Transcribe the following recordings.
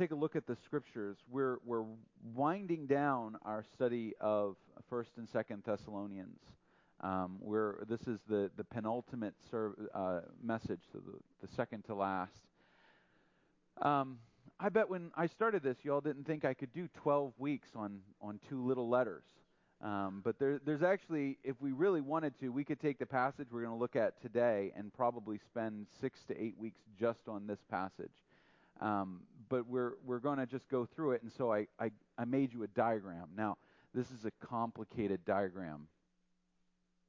take a look at the scriptures. We're, we're winding down our study of 1st and 2nd Thessalonians. Um, where this is the, the penultimate uh, message, so the, the second to last. Um, I bet when I started this, y'all didn't think I could do 12 weeks on, on two little letters. Um, but there, there's actually, if we really wanted to, we could take the passage we're going to look at today and probably spend six to eight weeks just on this passage. But we're, we're going to just go through it, and so I, I, I made you a diagram. Now, this is a complicated diagram.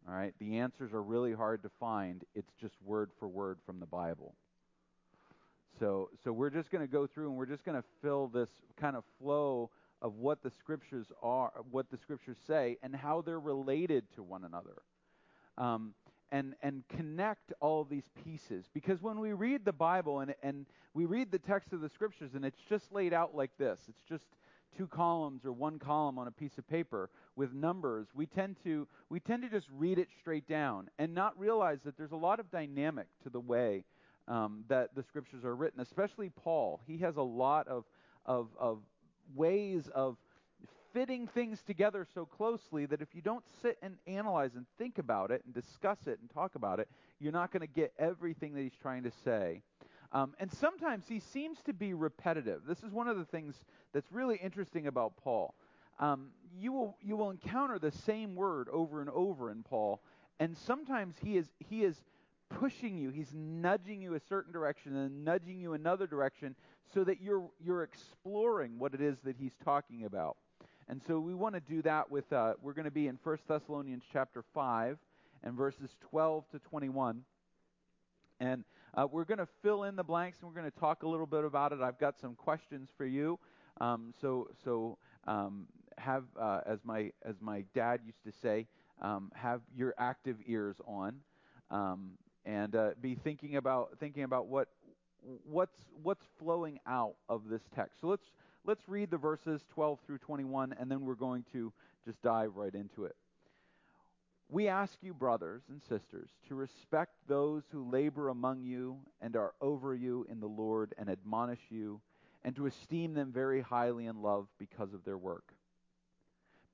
All right, the answers are really hard to find. It's just word for word from the Bible. So, so we're just going to go through and we're just going to fill this kind of flow of what the scriptures are, what the scriptures say, and how they're related to one another. Um, and, and connect all these pieces. Because when we read the Bible and, and we read the text of the scriptures and it's just laid out like this, it's just two columns or one column on a piece of paper with numbers, we tend to we tend to just read it straight down and not realize that there's a lot of dynamic to the way um, that the scriptures are written. Especially Paul, he has a lot of of, of ways of fitting things together so closely that if you don't sit and analyze and think about it and discuss it and talk about it, you're not going to get everything that he's trying to say. Um, and sometimes he seems to be repetitive. This is one of the things that's really interesting about Paul. Um, you will you will encounter the same word over and over in Paul, and sometimes he is he is pushing you. He's nudging you a certain direction and nudging you another direction, so that you're you're exploring what it is that he's talking about. And so we want to do that with, uh, we're going to be in 1 Thessalonians chapter 5 and verses 12 to 21. And uh, we're going to fill in the blanks and we're going to talk a little bit about it. I've got some questions for you. Um, so so um, have, uh, as, my, as my dad used to say, um, have your active ears on. Um, and uh, be thinking about thinking about what what's what's flowing out of this text. So let's let's read the verses 12 through 21, and then we're going to just dive right into it. We ask you, brothers and sisters, to respect those who labor among you and are over you in the Lord and admonish you, and to esteem them very highly in love because of their work.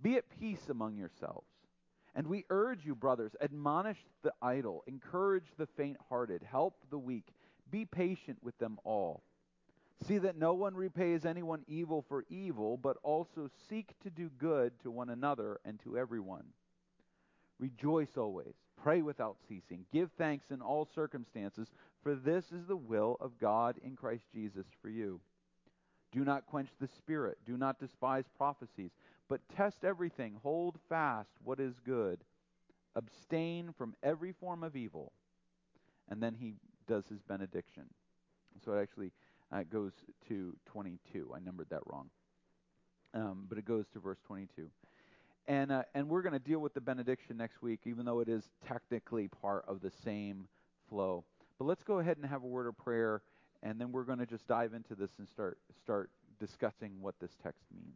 Be at peace among yourselves. And we urge you, brothers, admonish the idle, encourage the faint hearted, help the weak, be patient with them all. See that no one repays anyone evil for evil, but also seek to do good to one another and to everyone. Rejoice always, pray without ceasing, give thanks in all circumstances, for this is the will of God in Christ Jesus for you. Do not quench the spirit, do not despise prophecies, but test everything, hold fast what is good, abstain from every form of evil. And then he does his benediction. So it actually uh, it goes to 22. I numbered that wrong. Um, but it goes to verse 22. And, uh, and we're going to deal with the benediction next week, even though it is technically part of the same flow. But let's go ahead and have a word of prayer, and then we're going to just dive into this and start, start discussing what this text means.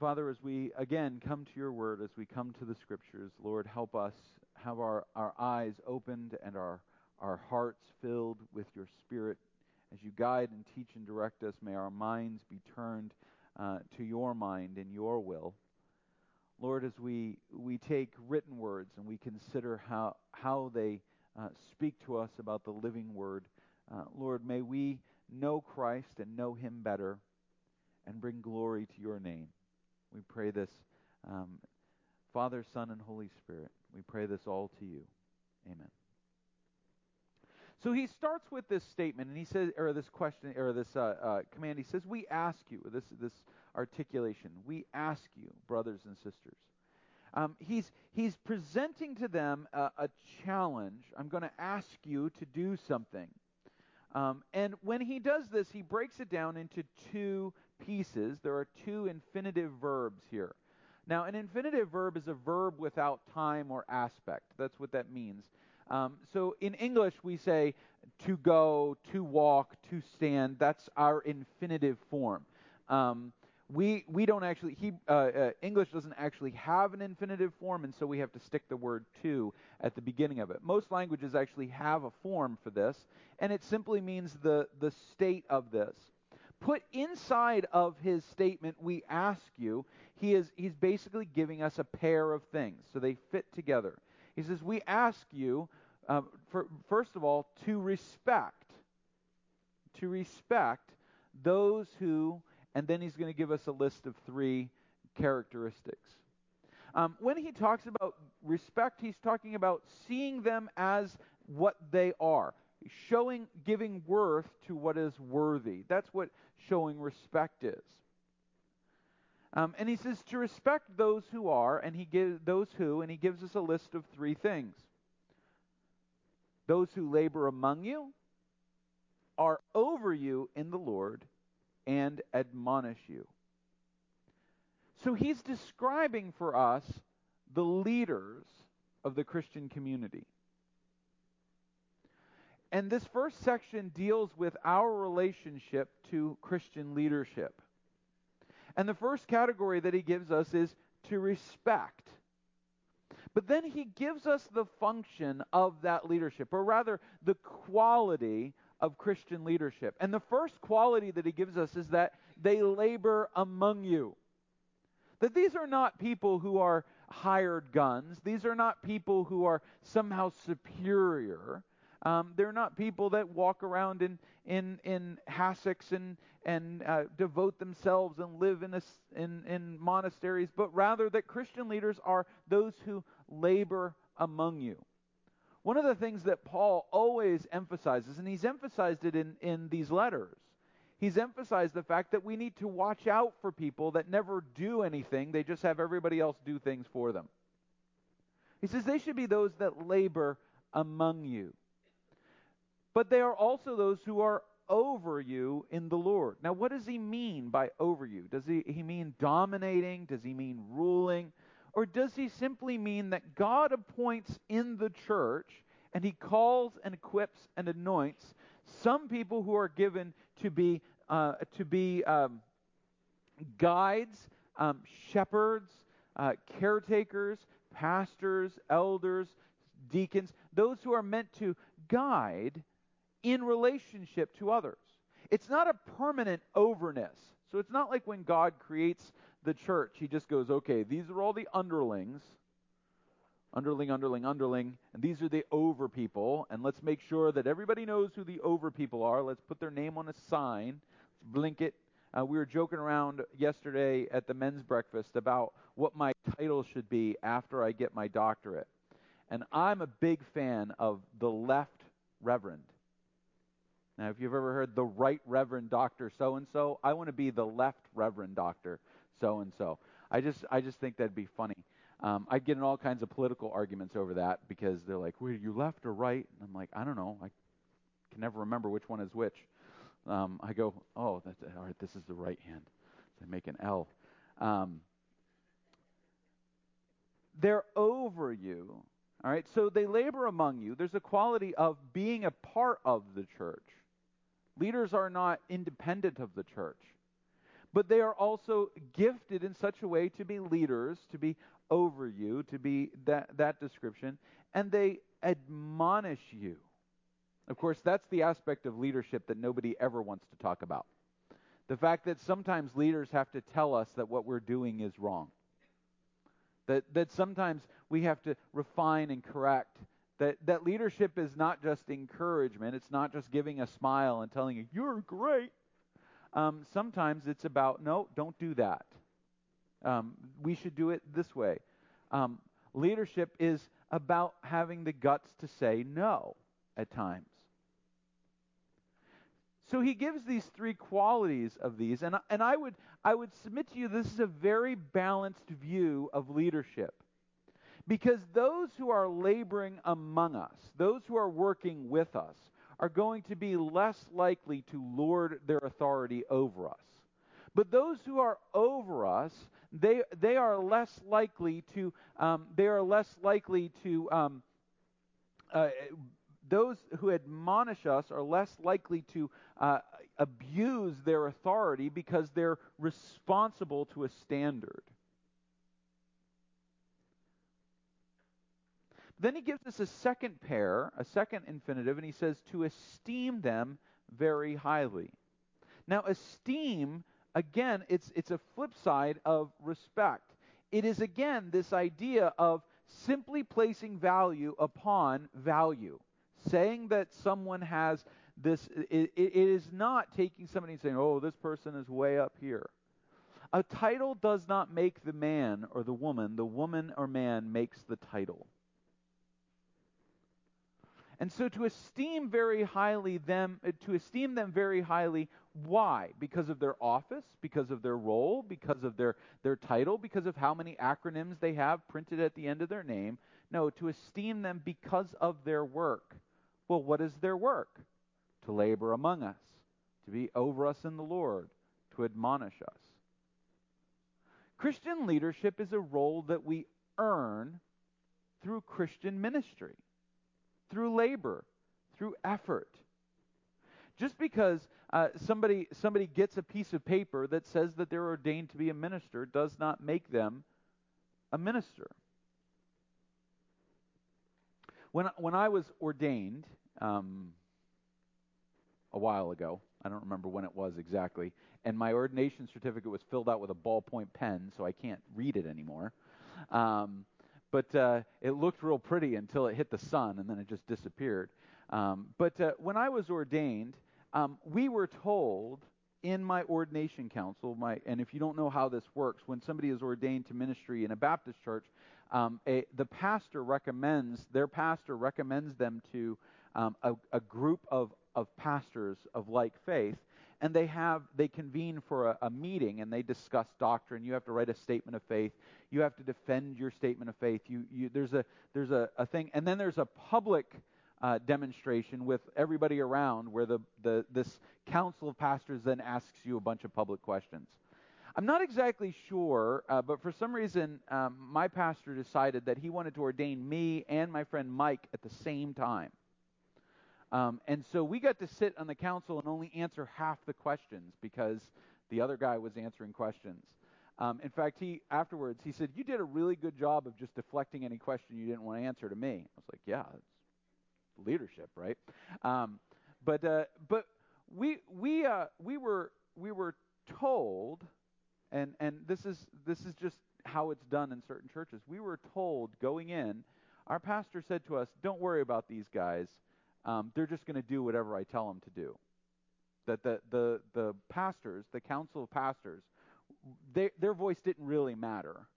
Father, as we again come to your word, as we come to the scriptures, Lord, help us have our, our eyes opened and our our hearts filled with your Spirit. As you guide and teach and direct us, may our minds be turned uh, to your mind and your will. Lord, as we, we take written words and we consider how, how they uh, speak to us about the living word, uh, Lord, may we know Christ and know him better and bring glory to your name. We pray this, um, Father, Son, and Holy Spirit. We pray this all to you. Amen. So he starts with this statement, and he says, or this question, or this uh, uh, command. He says, "We ask you." This this articulation. We ask you, brothers and sisters. Um, he's he's presenting to them a, a challenge. I'm going to ask you to do something. Um, and when he does this, he breaks it down into two pieces. There are two infinitive verbs here. Now, an infinitive verb is a verb without time or aspect. That's what that means. Um, so in English, we say to go, to walk, to stand. That's our infinitive form. Um, we we don't actually he uh, uh, English doesn't actually have an infinitive form, and so we have to stick the word to at the beginning of it. Most languages actually have a form for this, and it simply means the the state of this. Put inside of his statement, we ask you. He is he's basically giving us a pair of things, so they fit together. He says, we ask you, uh, for, first of all, to respect, to respect those who and then he's going to give us a list of three characteristics. Um, when he talks about respect, he's talking about seeing them as what they are, showing, giving worth to what is worthy. That's what showing respect is. Um, and he says to respect those who are, and he gives those who, and he gives us a list of three things. Those who labor among you are over you in the Lord and admonish you. So he's describing for us the leaders of the Christian community. And this first section deals with our relationship to Christian leadership. And the first category that he gives us is to respect. But then he gives us the function of that leadership, or rather, the quality of Christian leadership. And the first quality that he gives us is that they labor among you. That these are not people who are hired guns, these are not people who are somehow superior. Um, they're not people that walk around in in in cassocks and and uh, devote themselves and live in, a, in in monasteries, but rather that Christian leaders are those who labor among you. One of the things that Paul always emphasizes, and he's emphasized it in, in these letters, he's emphasized the fact that we need to watch out for people that never do anything, they just have everybody else do things for them. He says they should be those that labor among you. But they are also those who are over you in the Lord. Now, what does he mean by over you? Does he, he mean dominating? Does he mean ruling? Or does he simply mean that God appoints in the church and he calls and equips and anoints some people who are given to be, uh, to be um, guides, um, shepherds, uh, caretakers, pastors, elders, deacons, those who are meant to guide in relationship to others. It's not a permanent overness. So it's not like when God creates the church, he just goes, okay, these are all the underlings. Underling, underling, underling, and these are the over people, and let's make sure that everybody knows who the over people are. Let's put their name on a sign, let's blink it. Uh, we were joking around yesterday at the men's breakfast about what my title should be after I get my doctorate. And I'm a big fan of the left reverend. Now, if you've ever heard the right reverend doctor so and so, I want to be the left reverend doctor so and so. I just I just think that'd be funny. Um, I get in all kinds of political arguments over that because they're like, "Were you left or right?" And I'm like, "I don't know. I can never remember which one is which." Um, I go, "Oh, that's all right. This is the right hand." So I make an L. Um, they're over you. All right, so they labor among you. There's a quality of being a part of the church. Leaders are not independent of the church but they are also gifted in such a way to be leaders, to be over you, to be that, that description, and they admonish you. Of course, that's the aspect of leadership that nobody ever wants to talk about. The fact that sometimes leaders have to tell us that what we're doing is wrong. That, that sometimes we have to refine and correct. That, that leadership is not just encouragement, it's not just giving a smile and telling you, you're great. Um, sometimes it's about, no, don't do that. Um, we should do it this way. Um, leadership is about having the guts to say no at times. So he gives these three qualities of these, and, and I, would, I would submit to you this is a very balanced view of leadership. Because those who are laboring among us, those who are working with us, are going to be less likely to lord their authority over us. But those who are over us, they, they are less likely to, um, they are less likely to, um, uh, those who admonish us are less likely to uh, abuse their authority because they're responsible to a standard. Then he gives us a second pair, a second infinitive, and he says, to esteem them very highly. Now, esteem, again, it's, it's a flip side of respect. It is, again, this idea of simply placing value upon value. Saying that someone has this, it, it is not taking somebody and saying, oh, this person is way up here. A title does not make the man or the woman, the woman or man makes the title. And so to esteem very highly them, uh, to esteem them very highly, why? Because of their office, because of their role, because of their, their title, because of how many acronyms they have printed at the end of their name. No, to esteem them because of their work. Well, what is their work? To labor among us, to be over us in the Lord, to admonish us. Christian leadership is a role that we earn through Christian ministry through labor, through effort. Just because uh, somebody, somebody gets a piece of paper that says that they're ordained to be a minister does not make them a minister. When, when I was ordained um, a while ago, I don't remember when it was exactly, and my ordination certificate was filled out with a ballpoint pen, so I can't read it anymore. Um, but uh, it looked real pretty until it hit the sun, and then it just disappeared. Um, but uh, when I was ordained, um, we were told in my ordination council, my, and if you don't know how this works, when somebody is ordained to ministry in a Baptist church, um, a, the pastor recommends, their pastor recommends them to um, a, a, group of, of pastors of like faith and they have they convene for a, a, meeting and they discuss doctrine. You have to write a statement of faith. You have to defend your statement of faith. You, you there's a there's a, a thing. And then there's a public uh, demonstration with everybody around where the, the this council of pastors then asks you a bunch of public questions. I'm not exactly sure uh, but for some reason um, my pastor decided that he wanted to ordain me and my friend mike at the same time um, and so we got to sit on the council and only answer half the questions because the other guy was answering questions. Um, in fact, he afterwards he said, "You did a really good job of just deflecting any question you didn't want to answer to me." I was like, "Yeah, it's leadership, right?" Um, but uh, but we we uh, we were we were told, and and this is this is just how it's done in certain churches. We were told going in, our pastor said to us, "Don't worry about these guys um, they're just going to do whatever I tell them to do. That the, the, the pastors, the council of pastors, they, their voice didn't really matter.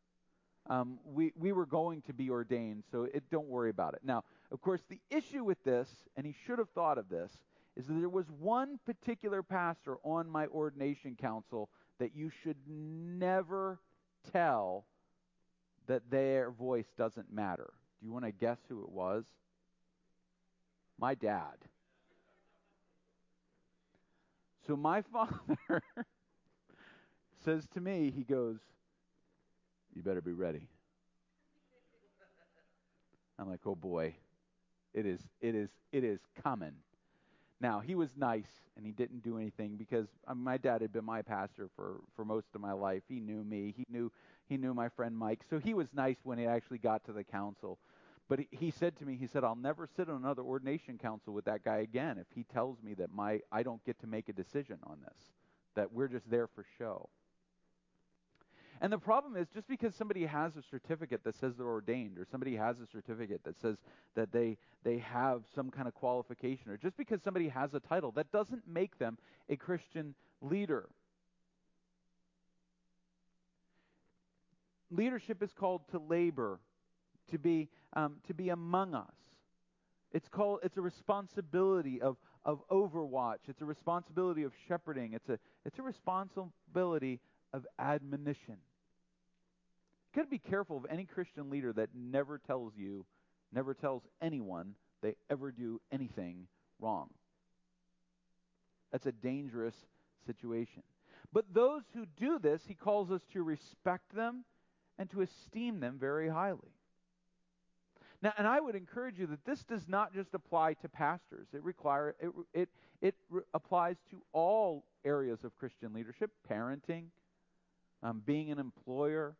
Um, we, we were going to be ordained, so it, don't worry about it. Now, of course, the issue with this, and he should have thought of this, is that there was one particular pastor on my ordination council that you should never tell that their voice doesn't matter. Do you want to guess who it was? My dad. So my father says to me, he goes, You better be ready. I'm like, oh boy, it is, it is, it is coming. Now he was nice and he didn't do anything because um, my dad had been my pastor for for most of my life. He knew me. He knew he knew my friend Mike, so he was nice when he actually got to the council. But he, he said to me, he said, I'll never sit on another ordination council with that guy again if he tells me that my I don't get to make a decision on this, that we're just there for show. And the problem is just because somebody has a certificate that says they're ordained, or somebody has a certificate that says that they they have some kind of qualification, or just because somebody has a title, that doesn't make them a Christian leader. Leadership is called to labor to be, um, to be among us. It's called it's a responsibility of, of overwatch. It's a responsibility of shepherding. It's a it's a responsibility of admonition. You got to be careful of any Christian leader that never tells you, never tells anyone they ever do anything wrong. That's a dangerous situation. But those who do this, he calls us to respect them and to esteem them very highly. Now, and I would encourage you that this does not just apply to pastors. It require it it it re- applies to all areas of Christian leadership: parenting, um, being an employer,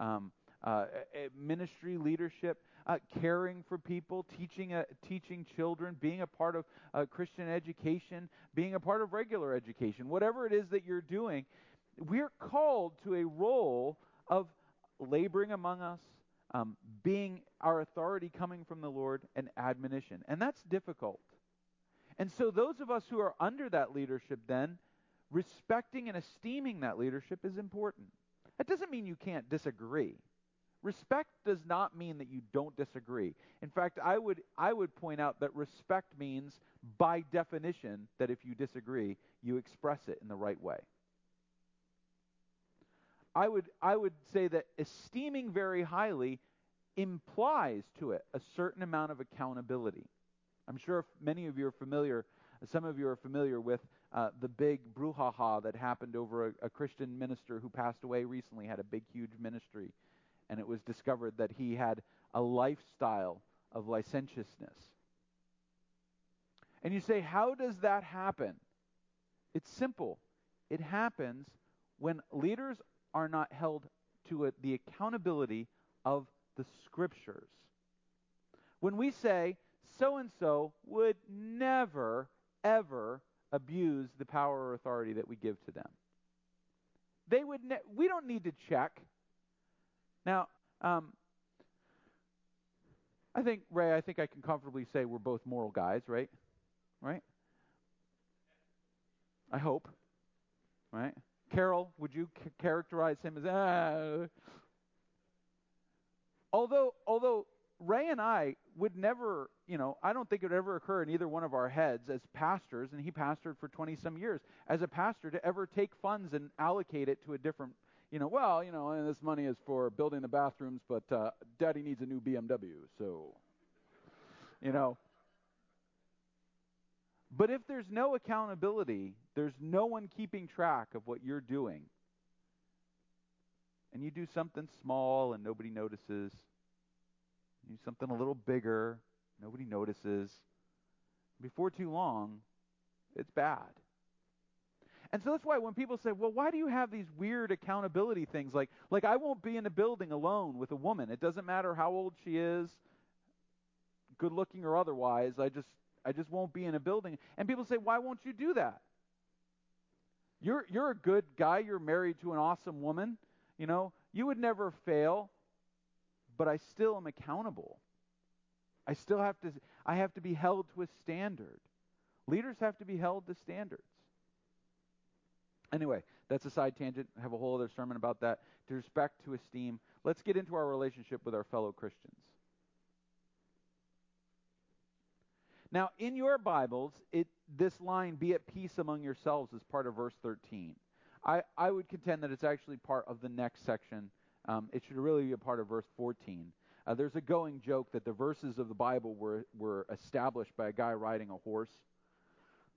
um, uh, ministry leadership, uh, caring for people, teaching uh, teaching children, being a part of uh, Christian education, being a part of regular education. Whatever it is that you're doing, we're called to a role of laboring among us, um, being our authority coming from the Lord, and admonition. And that's difficult. And so, those of us who are under that leadership, then, respecting and esteeming that leadership is important. That doesn't mean you can't disagree. Respect does not mean that you don't disagree. In fact, I would, I would point out that respect means, by definition, that if you disagree, you express it in the right way. I would, I would say that esteeming very highly implies to it a certain amount of accountability. I'm sure many of you are familiar, some of you are familiar with uh, the big brouhaha that happened over a, a Christian minister who passed away recently, had a big, huge ministry, and it was discovered that he had a lifestyle of licentiousness. And you say, how does that happen? It's simple. It happens when leaders are not held to a, the accountability of the scriptures. When we say so and so would never, ever abuse the power or authority that we give to them, they would. Ne- we don't need to check. Now, um, I think Ray. I think I can comfortably say we're both moral guys, right? Right. I hope. Right. Carol, would you c- characterize him as ah? Although, although Ray and I would never, you know, I don't think it would ever occur in either one of our heads as pastors, and he pastored for 20 some years, as a pastor to ever take funds and allocate it to a different, you know, well, you know, and this money is for building the bathrooms, but uh, daddy needs a new BMW, so, you know. But if there's no accountability, there's no one keeping track of what you're doing, and you do something small and nobody notices, you do something a little bigger, nobody notices, before too long, it's bad. And so that's why when people say, "Well, why do you have these weird accountability things like like I won't be in a building alone with a woman. It doesn't matter how old she is, good looking or otherwise. I just I just won't be in a building. And people say, why won't you do that? You're, you're a good guy. You're married to an awesome woman. You know, you would never fail, but I still am accountable. I still have to, I have to be held to a standard. Leaders have to be held to standards. Anyway, that's a side tangent. I have a whole other sermon about that. To respect, to esteem. Let's get into our relationship with our fellow Christians. Now, in your Bibles, it, this line, be at peace among yourselves, is part of verse 13. I, I would contend that it's actually part of the next section. Um, it should really be a part of verse 14. Uh, there's a going joke that the verses of the Bible were, were established by a guy riding a horse.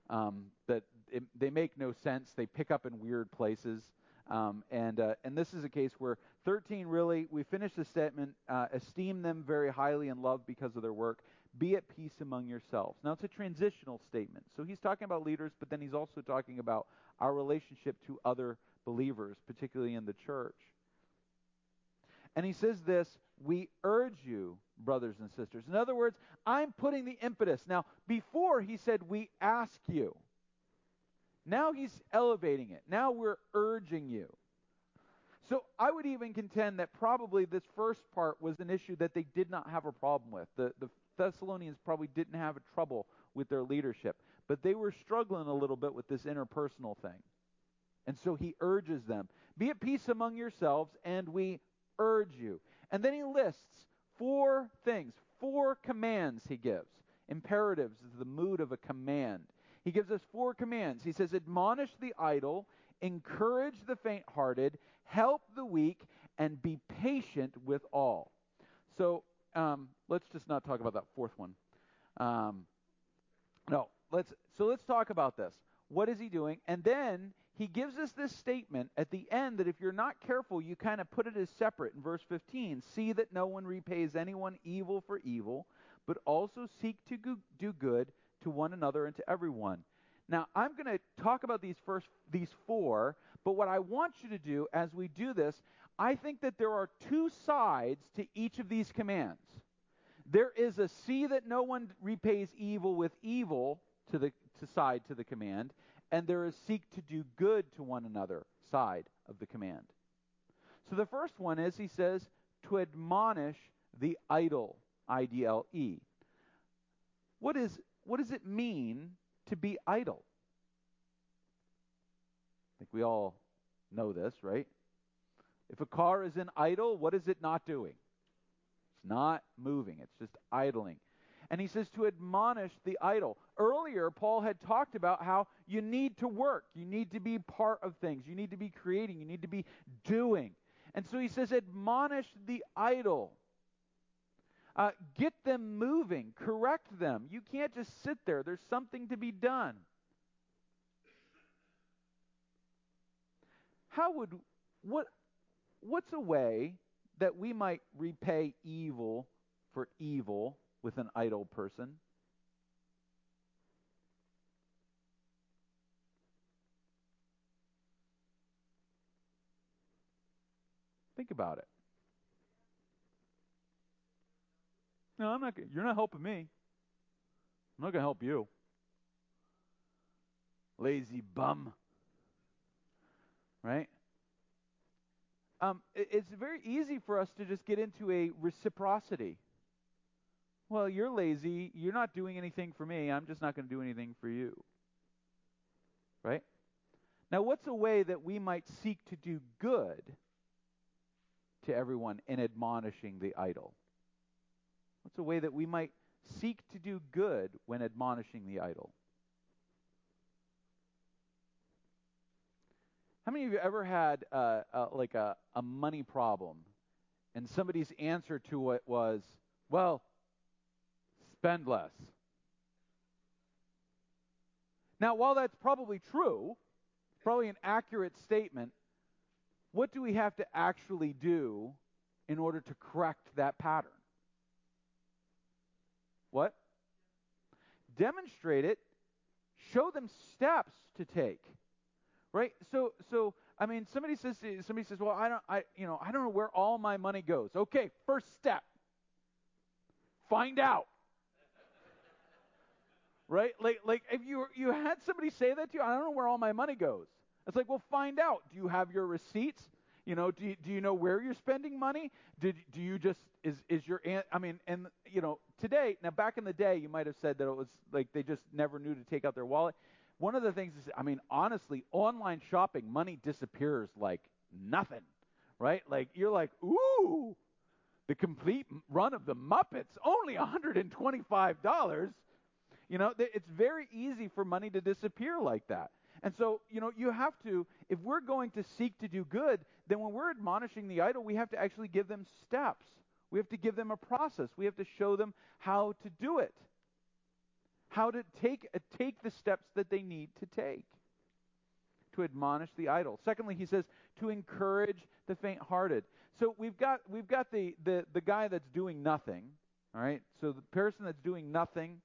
Um, that it, they make no sense. They pick up in weird places. Um, and, uh, and this is a case where 13 really, we finish the statement, uh, esteem them very highly and love because of their work. Be at peace among yourselves. Now, it's a transitional statement. So he's talking about leaders, but then he's also talking about our relationship to other believers, particularly in the church. And he says this We urge you, brothers and sisters. In other words, I'm putting the impetus. Now, before he said, We ask you. Now he's elevating it. Now we're urging you. So I would even contend that probably this first part was an issue that they did not have a problem with. The, the Thessalonians probably didn't have a trouble with their leadership, but they were struggling a little bit with this interpersonal thing. And so he urges them be at peace among yourselves, and we urge you. And then he lists four things, four commands he gives. Imperatives is the mood of a command. He gives us four commands. He says, Admonish the idle, encourage the faint hearted, help the weak, and be patient with all. So um, let's just not talk about that fourth one. Um, no, let's. So let's talk about this. What is he doing? And then he gives us this statement at the end that if you're not careful, you kind of put it as separate in verse 15. See that no one repays anyone evil for evil, but also seek to do good to one another and to everyone. Now, I'm going to talk about these first these four, but what I want you to do as we do this, I think that there are two sides to each of these commands. There is a see that no one repays evil with evil to the to side to the command, and there is seek to do good to one another side of the command. So the first one is he says to admonish the idle, I D L E. What is what does it mean to be idle? I think we all know this, right? If a car is in idle, what is it not doing? It's not moving, it's just idling. And he says to admonish the idle. Earlier, Paul had talked about how you need to work, you need to be part of things, you need to be creating, you need to be doing. And so he says, admonish the idle. Uh, get them moving, correct them. You can't just sit there, there's something to be done. How would, what, what's a way that we might repay evil for evil with an idle person? Think about it. No, I'm not. You're not helping me. I'm not going to help you. Lazy bum. Right? Um, it's very easy for us to just get into a reciprocity. Well, you're lazy. You're not doing anything for me. I'm just not going to do anything for you. Right? Now, what's a way that we might seek to do good to everyone in admonishing the idle? What's a way that we might seek to do good when admonishing the idle? How many of you ever had uh, uh, like a, a money problem, and somebody's answer to it was, "Well, spend less." Now, while that's probably true, probably an accurate statement, what do we have to actually do in order to correct that pattern? What? Demonstrate it. Show them steps to take. Right? So so I mean somebody says somebody says, "Well, I don't I you know, I don't know where all my money goes." Okay, first step. Find out. right? Like like if you you had somebody say that to you, "I don't know where all my money goes." It's like, "Well, find out. Do you have your receipts? You know, do you, do you know where you're spending money? Did do you just is is your aunt? I mean, and you know, today now back in the day, you might have said that it was like they just never knew to take out their wallet. One of the things is, I mean, honestly, online shopping, money disappears like nothing, right? Like you're like, ooh, the complete run of the Muppets, only $125. You know, it's very easy for money to disappear like that. And so, you know, you have to, if we're going to seek to do good, then when we're admonishing the idle, we have to actually give them steps. We have to give them a process. We have to show them how to do it, how to take, uh, take the steps that they need to take to admonish the idle. Secondly, he says to encourage the faint hearted. So we've got, we've got the, the, the guy that's doing nothing, all right? So the person that's doing nothing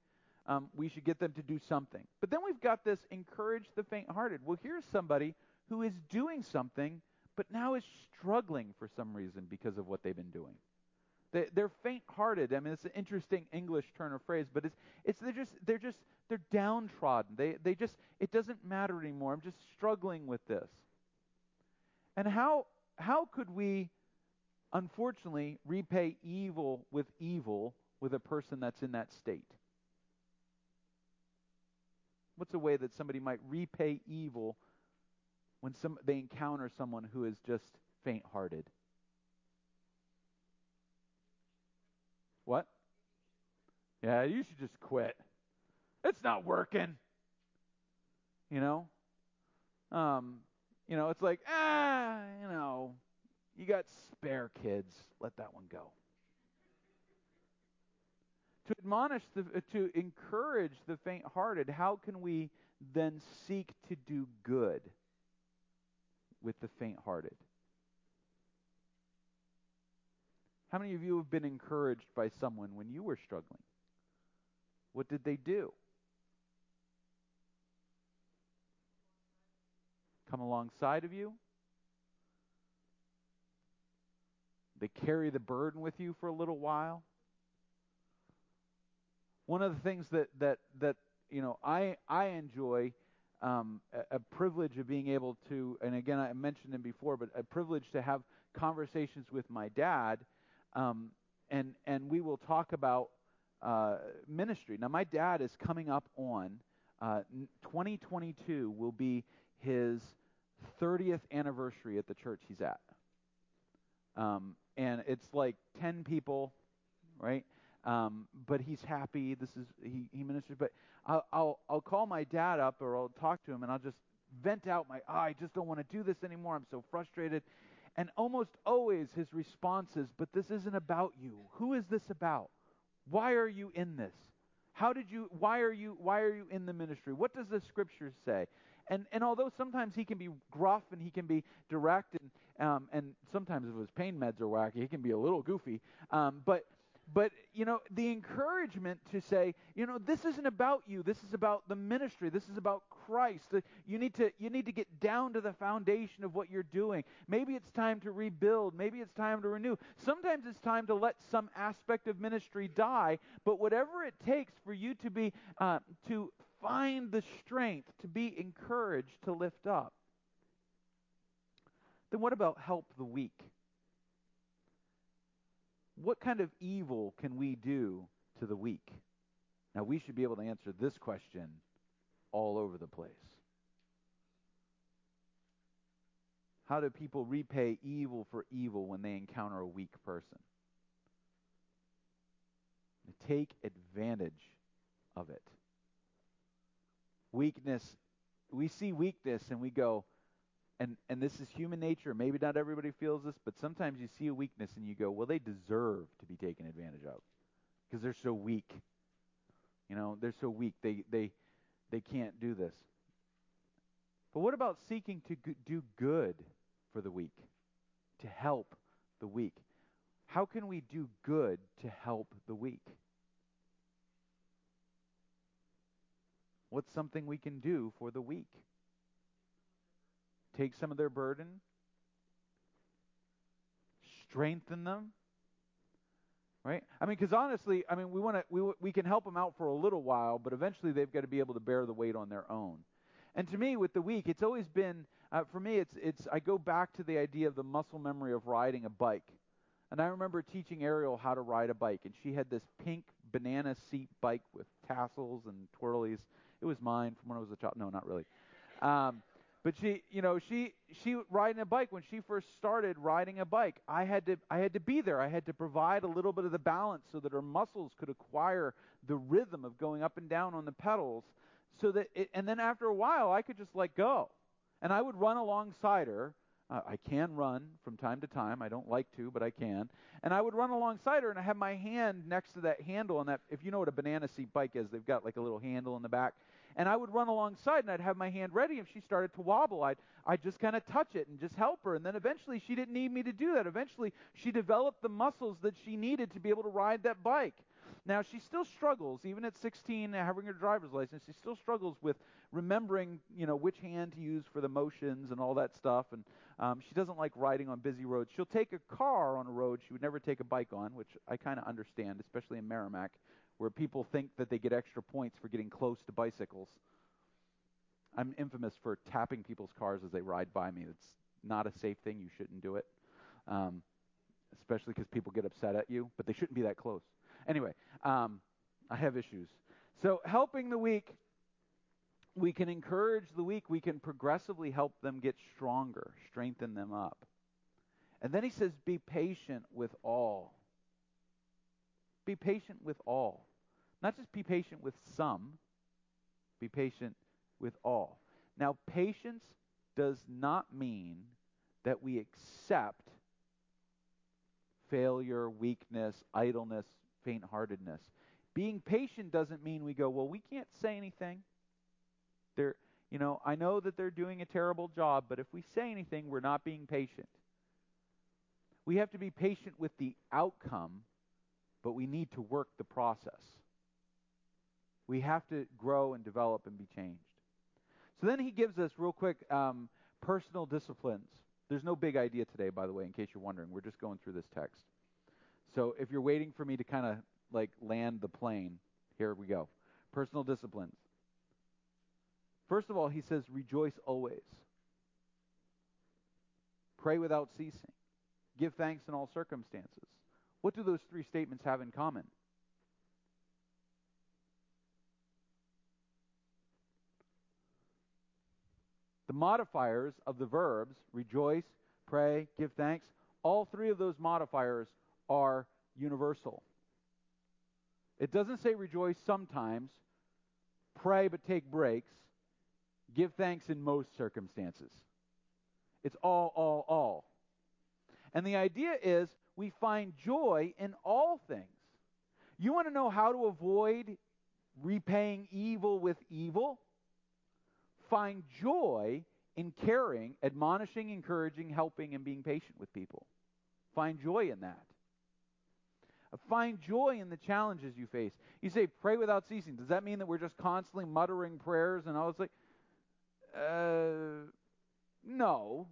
um, we should get them to do something. But then we've got this encourage the faint hearted. Well, here's somebody who is doing something, but now is struggling for some reason because of what they've been doing. They, they're faint hearted. I mean, it's an interesting English turn of phrase, but it's, it's they're just they're just they're downtrodden. They they just it doesn't matter anymore. I'm just struggling with this. And how how could we unfortunately repay evil with evil with a person that's in that state? What's a way that somebody might repay evil when some, they encounter someone who is just faint hearted? What? Yeah, you should just quit. It's not working. You know? Um, you know, it's like, ah, you know, you got spare kids. Let that one go to admonish, the, uh, to encourage the faint hearted, how can we then seek to do good with the faint hearted. How many of you have been encouraged by someone when you were struggling? What did they do? Come alongside of you? They carry the burden with you for a little while? One of the things that, that, that you know I, I enjoy um, a, a, privilege of being able to, and again, I mentioned him before, but a privilege to have conversations with my dad, um, and and we will talk about uh, ministry. Now, my dad is coming up on uh, 2022 will be his 30th anniversary at the church he's at, um, and it's like 10 people, right? Um, but he's happy. This is he, he ministers. But I'll, I'll I'll call my dad up or I'll talk to him and I'll just vent out my oh, I just don't want to do this anymore. I'm so frustrated. And almost always his response is, "But this isn't about you. Who is this about? Why are you in this? How did you? Why are you? Why are you in the ministry? What does the scriptures say?" And and although sometimes he can be gruff and he can be direct and um, and sometimes if his pain meds are wacky, he can be a little goofy. Um, but but you know the encouragement to say you know this isn't about you. This is about the ministry. This is about christ. You need to you need to get down to the foundation of what you're doing. Maybe it's time to rebuild. Maybe it's time to renew. Sometimes it's time to let some aspect of ministry die. But whatever it takes for you to be uh, to find the strength to be encouraged to lift up then what about help the weak what kind of evil can we do to the weak? Now, we should be able to answer this question all over the place. How do people repay evil for evil when they encounter a weak person? Take advantage of it. Weakness, we see weakness and we go, and and this is human nature. Maybe not everybody feels this, but sometimes you see a weakness and you go, "Well, they deserve to be taken advantage of because they're so weak." You know, they're so weak. They they they can't do this. But what about seeking to do good for the weak, to help the weak? How can we do good to help the weak? What's something we can do for the weak? Take some of their burden, strengthen them. Right? I mean, because honestly, I mean, we want to we we can help them out for a little while, but eventually they've got to be able to bear the weight on their own. And to me, with the weak, it's always been uh, for me. It's it's I go back to the idea of the muscle memory of riding a bike. And I remember teaching Ariel how to ride a bike, and she had this pink banana seat bike with tassels and twirlies. It was mine from when I was a child. No, not really. Um, but she, you know, she she riding a bike when she first started riding a bike. I had to I had to be there. I had to provide a little bit of the balance so that her muscles could acquire the rhythm of going up and down on the pedals. So that it, and then after a while, I could just let go, and I would run alongside her. Uh, I can run from time to time. I don't like to, but I can. And I would run alongside her, and I have my hand next to that handle. And that, if you know what a banana seat bike is, they've got like a little handle in the back and I would run alongside and I'd have my hand ready. If she started to wobble, I'd, I'd just kind of touch it and just help her. And then eventually she didn't need me to do that. Eventually she developed the muscles that she needed to be able to ride that bike. Now she still struggles, even at 16, having her driver's license. She still struggles with remembering, you know, which hand to use for the motions and all that stuff. And um, she doesn't like riding on busy roads. She'll take a car on a road she would never take a bike on, which I kind of understand, especially in Merrimack where people think that they get extra points for getting close to bicycles. I'm infamous for tapping people's cars as they ride by me. It's not a safe thing. You shouldn't do it, um, especially because people get upset at you, but they shouldn't be that close. Anyway, um, I have issues. So, helping the weak, we can encourage the weak. We can progressively help them get stronger, strengthen them up. And then he says, be patient with all. Be patient with all. Not just be patient with some, be patient with all. Now, patience does not mean that we accept failure, weakness, idleness, faint heartedness. Being patient doesn't mean we go, well, we can't say anything. There, You know, I know that they're doing a terrible job, but if we say anything, we're not being patient. We have to be patient with the outcome, but we need to work the process. We have to grow and develop and be changed. So then he gives us, real quick, um, personal disciplines. There's no big idea today, by the way, in case you're wondering. We're just going through this text. So if you're waiting for me to kind of like land the plane, here we go. Personal disciplines. First of all, he says, rejoice always. Pray without ceasing. Give thanks in all circumstances. What do those three statements have in common? The modifiers of the verbs rejoice, pray, give thanks, all three of those modifiers are universal. It doesn't say rejoice sometimes, pray but take breaks, give thanks in most circumstances. It's all, all, all. And the idea is we find joy in all things. You want to know how to avoid repaying evil with evil? Find joy in caring, admonishing, encouraging, helping, and being patient with people. Find joy in that. Find joy in the challenges you face. You say, pray without ceasing. Does that mean that we're just constantly muttering prayers and I was like, uh, no.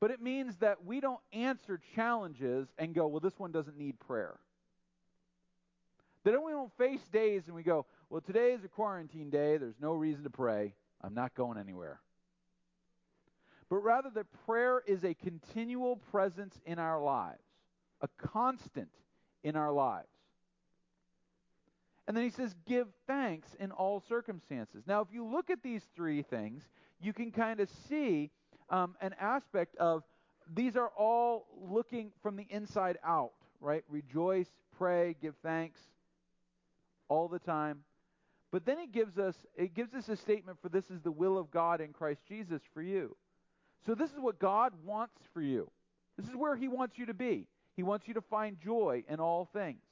But it means that we don't answer challenges and go, well, this one doesn't need prayer. That we don't face days and we go, well, today is a quarantine day. There's no reason to pray. I'm not going anywhere. But rather, that prayer is a continual presence in our lives, a constant in our lives. And then he says, give thanks in all circumstances. Now, if you look at these three things, you can kind of see um, an aspect of these are all looking from the inside out, right? Rejoice, pray, give thanks all the time. But then it gives us it gives us a statement for this is the will of God in Christ Jesus for you. So this is what God wants for you. This is where he wants you to be. He wants you to find joy in all things.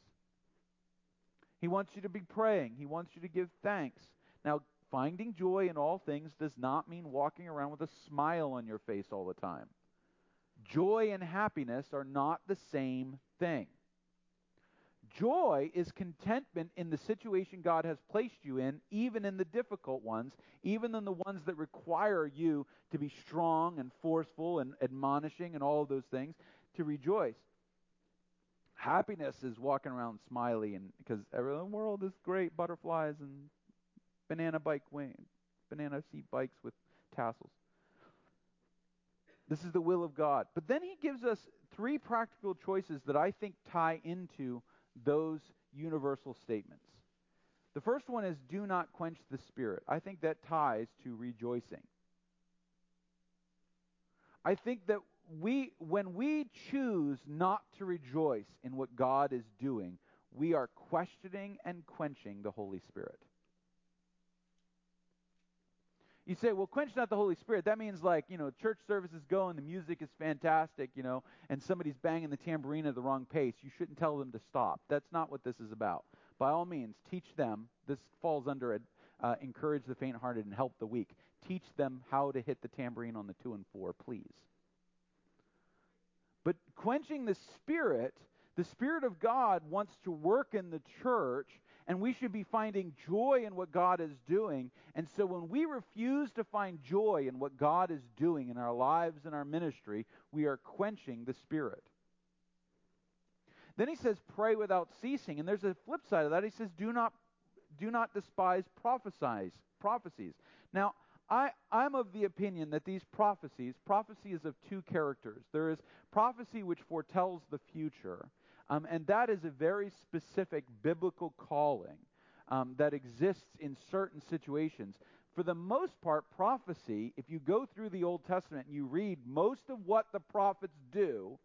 He wants you to be praying. He wants you to give thanks. Now, finding joy in all things does not mean walking around with a smile on your face all the time. Joy and happiness are not the same thing. Joy is contentment in the situation God has placed you in, even in the difficult ones, even in the ones that require you to be strong and forceful and admonishing and all of those things, to rejoice. Happiness is walking around smiley and because everyone in the world is great, butterflies and banana bike wing, banana seat bikes with tassels. This is the will of God. But then he gives us three practical choices that I think tie into those universal statements. The first one is do not quench the spirit. I think that ties to rejoicing. I think that we when we choose not to rejoice in what God is doing, we are questioning and quenching the Holy Spirit. You say, well, quench not the Holy Spirit. That means like, you know, church services go and the music is fantastic, you know, and somebody's banging the tambourine at the wrong pace. You shouldn't tell them to stop. That's not what this is about. By all means, teach them. This falls under a, uh, encourage the faint-hearted and help the weak. Teach them how to hit the tambourine on the two and four, please. But quenching the Spirit, the Spirit of God wants to work in the church and we should be finding joy in what God is doing. And so when we refuse to find joy in what God is doing in our lives and our ministry, we are quenching the Spirit. Then he says, pray without ceasing. And there's a flip side of that. He says, do not, do not despise prophesies, prophecies. Now, I, I'm of the opinion that these prophecies, prophecy is of two characters. There is prophecy which foretells the future, um, and that is a very specific biblical calling um, that exists in certain situations. For the most part, prophecy, if you go through the Old Testament and you read most of what the prophets do,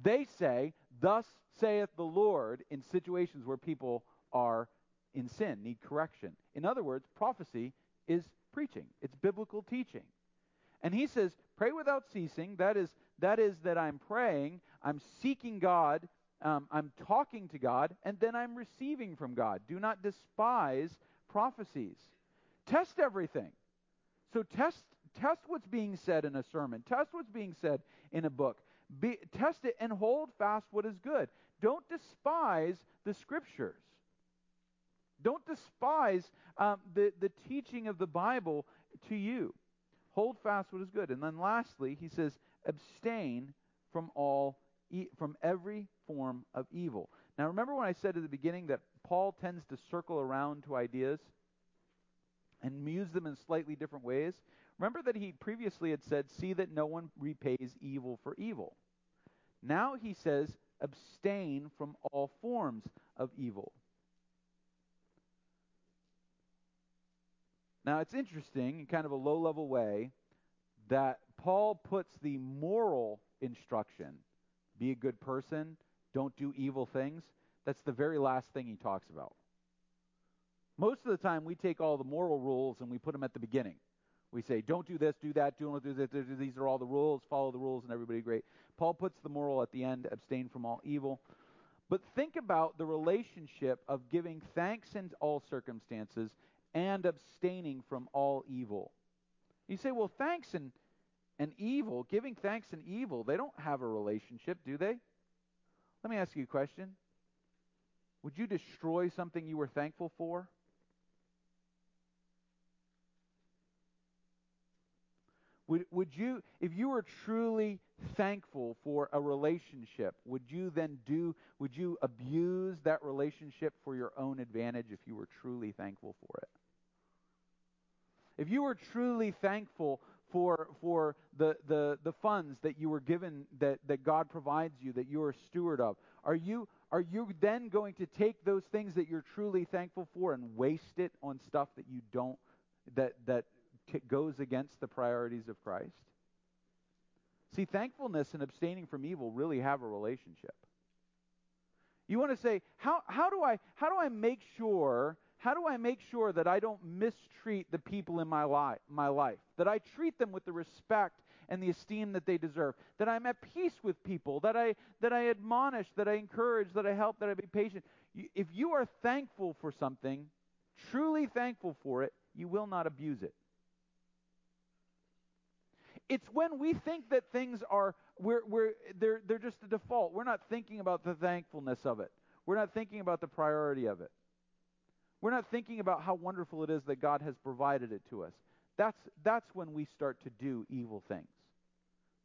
they say, Thus saith the Lord, in situations where people are in sin, need correction. In other words, prophecy is preaching, it's biblical teaching. And he says, Pray without ceasing. That is, that is that I'm praying, I'm seeking God um, I'm talking to God, and then I'm receiving from God. Do not despise prophecies. Test everything. So test test what's being said in a sermon. Test what's being said in a book. Be, test it and hold fast what is good. Don't despise the scriptures. Don't despise um, the, the teaching of the Bible to you. Hold fast what is good. And then lastly, he says, abstain from all from every form of evil. Now remember when I said at the beginning that Paul tends to circle around to ideas and use them in slightly different ways? Remember that he previously had said, See that no one repays evil for evil. Now he says, abstain from all forms of evil. Now it's interesting, in kind of a low level way, that Paul puts the moral instruction be a good person, don't do evil things that's the very last thing he talks about. Most of the time, we take all the moral rules and we put them at the beginning. We say, don't do this, do that, don't do this, these are all the rules, follow the rules, and everybody great. Paul puts the moral at the end abstain from all evil. But think about the relationship of giving thanks in all circumstances and abstaining from all evil. You say, well, thanks and, and evil, giving thanks and evil, they don't have a relationship, do they? Let me ask you a question. Would you destroy something you were thankful for? Would, would you, if you were truly thankful for a relationship, would you then do, would you abuse that relationship for your own advantage if you were truly thankful for it? If you were truly thankful for, for the, the, the funds that you were given, that, that God provides you, that you're a steward of, are you, are you then going to take those things that you're truly thankful for and waste it on stuff that you don't, that, that goes against the priorities of Christ? See, thankfulness and abstaining from evil really have a relationship. You want to say, how, how, do I, how do I make sure how do I make sure that I don't mistreat the people in my, li- my life? That I treat them with the respect and the esteem that they deserve? That I'm at peace with people? That I, that I admonish? That I encourage? That I help? That I be patient? You, if you are thankful for something, truly thankful for it, you will not abuse it. It's when we think that things are we're, we're, they're, they're just a default. We're not thinking about the thankfulness of it. We're not thinking about the priority of it. We're not thinking about how wonderful it is that God has provided it to us. That's, that's when we start to do evil things.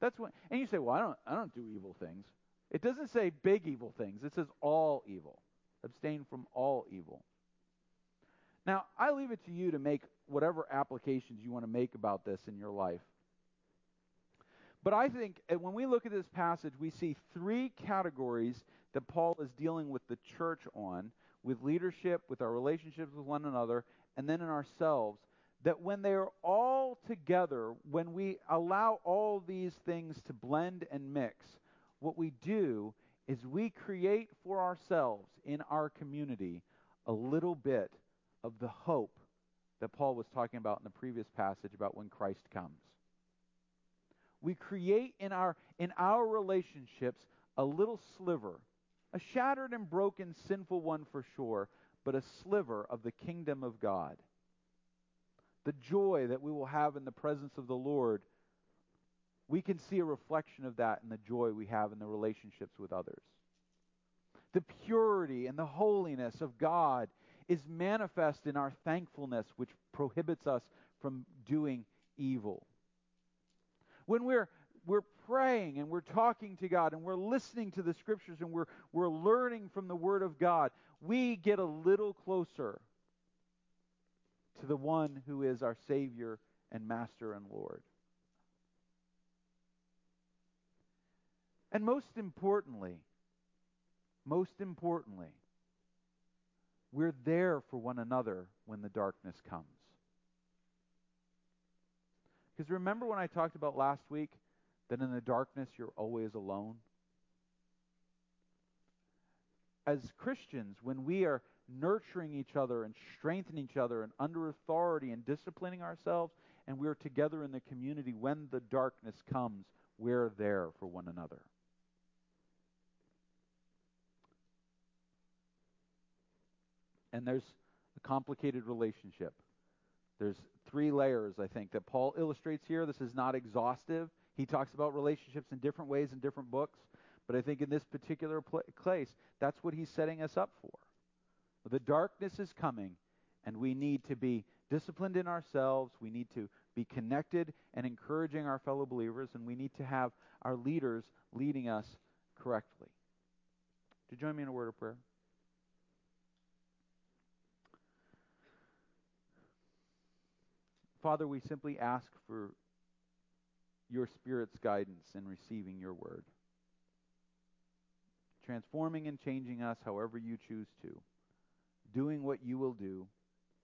That's when, and you say, well, I don't, I don't do evil things. It doesn't say big evil things. It says all evil. Abstain from all evil. Now, I leave it to you to make whatever applications you want to make about this in your life. But I think uh, when we look at this passage, we see three categories that Paul is dealing with the church on with leadership, with our relationships with one another, and then in ourselves, that when they are all together, when we allow all these things to blend and mix, what we do is we create for ourselves in our community a little bit of the hope that Paul was talking about in the previous passage about when Christ comes. We create in our in our relationships a little sliver a shattered and broken, sinful one for sure, but a sliver of the kingdom of God. The joy that we will have in the presence of the Lord, we can see a reflection of that in the joy we have in the relationships with others. The purity and the holiness of God is manifest in our thankfulness, which prohibits us from doing evil. When we're we're praying and we're talking to God and we're listening to the scriptures and we're, we're learning from the Word of God, we get a little closer to the one who is our Savior and Master and Lord. And most importantly, most importantly, we're there for one another when the darkness comes. Because remember when I talked about last week that in the darkness you're always alone? As Christians, when we are nurturing each other and strengthening each other and under authority and disciplining ourselves, and we're together in the community, when the darkness comes, we're there for one another. And there's a complicated relationship There's three layers, I think, that Paul illustrates here. This is not exhaustive. He talks about relationships in different ways in different books, but I think in this particular place, that's what he's setting us up for. The darkness is coming, and we need to be disciplined in ourselves. We need to be connected and encouraging our fellow believers, and we need to have our leaders leading us correctly. To join me in a word of prayer? Father, we simply ask for your Spirit's guidance in receiving your word, transforming and changing us however you choose to, doing what you will do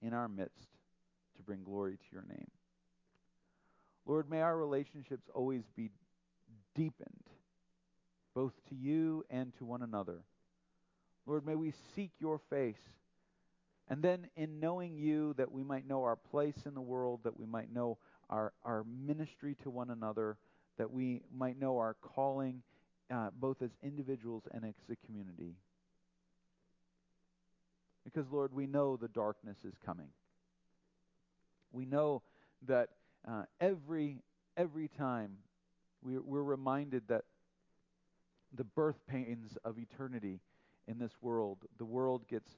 in our midst to bring glory to your name. Lord, may our relationships always be deepened, both to you and to one another. Lord, may we seek your face. And then, in knowing you, that we might know our place in the world, that we might know our, our ministry to one another, that we might know our calling uh, both as individuals and as a community. Because, Lord, we know the darkness is coming. We know that uh, every every time we, we're reminded that the birth pains of eternity in this world, the world gets